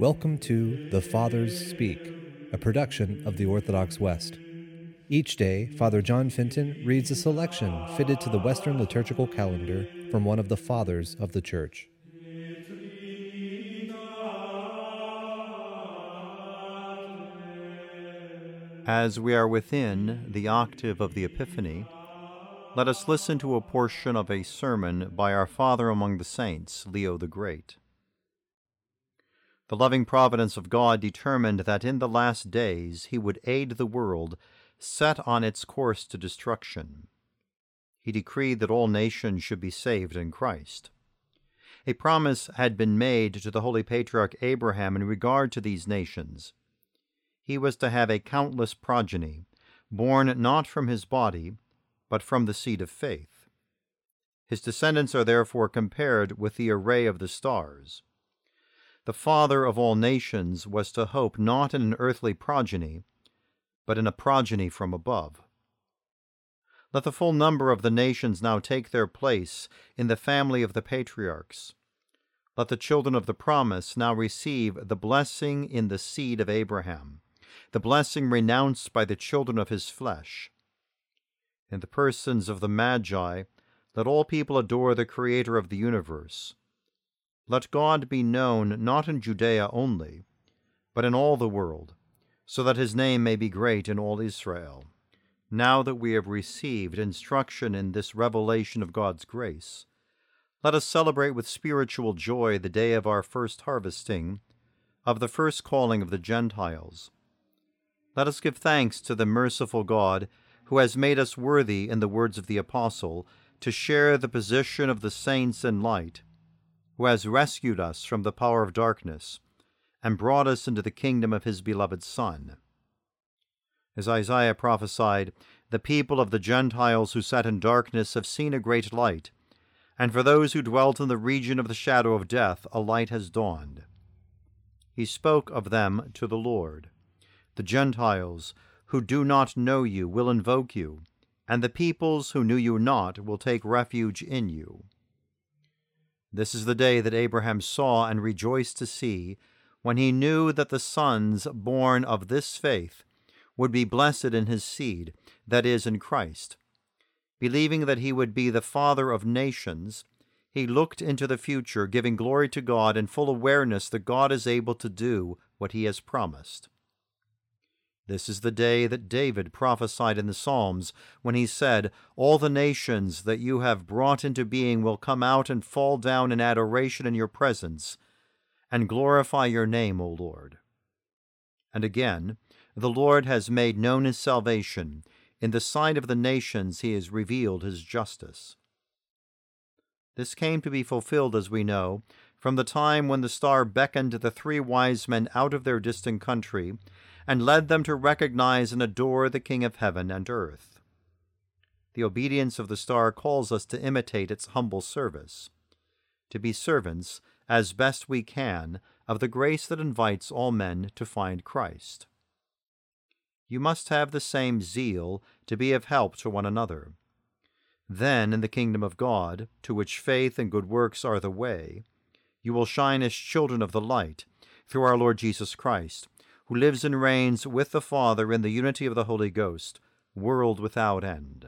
Welcome to The Fathers Speak, a production of the Orthodox West. Each day, Father John Fenton reads a selection fitted to the Western liturgical calendar from one of the Fathers of the Church. As we are within the octave of the Epiphany, let us listen to a portion of a sermon by our Father among the Saints, Leo the Great. The loving providence of God determined that in the last days he would aid the world set on its course to destruction. He decreed that all nations should be saved in Christ. A promise had been made to the holy patriarch Abraham in regard to these nations. He was to have a countless progeny, born not from his body, but from the seed of faith. His descendants are therefore compared with the array of the stars the Father of all nations was to hope not in an earthly progeny, but in a progeny from above. Let the full number of the nations now take their place in the family of the patriarchs. Let the children of the promise now receive the blessing in the seed of Abraham, the blessing renounced by the children of his flesh. In the persons of the Magi, let all people adore the Creator of the universe let God be known not in Judea only, but in all the world, so that his name may be great in all Israel. Now that we have received instruction in this revelation of God's grace, let us celebrate with spiritual joy the day of our first harvesting, of the first calling of the Gentiles. Let us give thanks to the merciful God who has made us worthy, in the words of the Apostle, to share the position of the saints in light who has rescued us from the power of darkness and brought us into the kingdom of his beloved Son. As Isaiah prophesied, the people of the Gentiles who sat in darkness have seen a great light, and for those who dwelt in the region of the shadow of death, a light has dawned. He spoke of them to the Lord. The Gentiles who do not know you will invoke you, and the peoples who knew you not will take refuge in you. This is the day that Abraham saw and rejoiced to see, when he knew that the sons born of this faith would be blessed in his seed, that is, in Christ. Believing that he would be the father of nations, he looked into the future, giving glory to God in full awareness that God is able to do what he has promised. This is the day that David prophesied in the Psalms when he said, All the nations that you have brought into being will come out and fall down in adoration in your presence and glorify your name, O Lord. And again, the Lord has made known his salvation. In the sight of the nations he has revealed his justice. This came to be fulfilled, as we know, from the time when the star beckoned the three wise men out of their distant country and led them to recognize and adore the King of heaven and earth. The obedience of the star calls us to imitate its humble service, to be servants, as best we can, of the grace that invites all men to find Christ. You must have the same zeal to be of help to one another. Then, in the kingdom of God, to which faith and good works are the way, you will shine as children of the light, through our Lord Jesus Christ who lives and reigns with the Father in the unity of the Holy Ghost, world without end.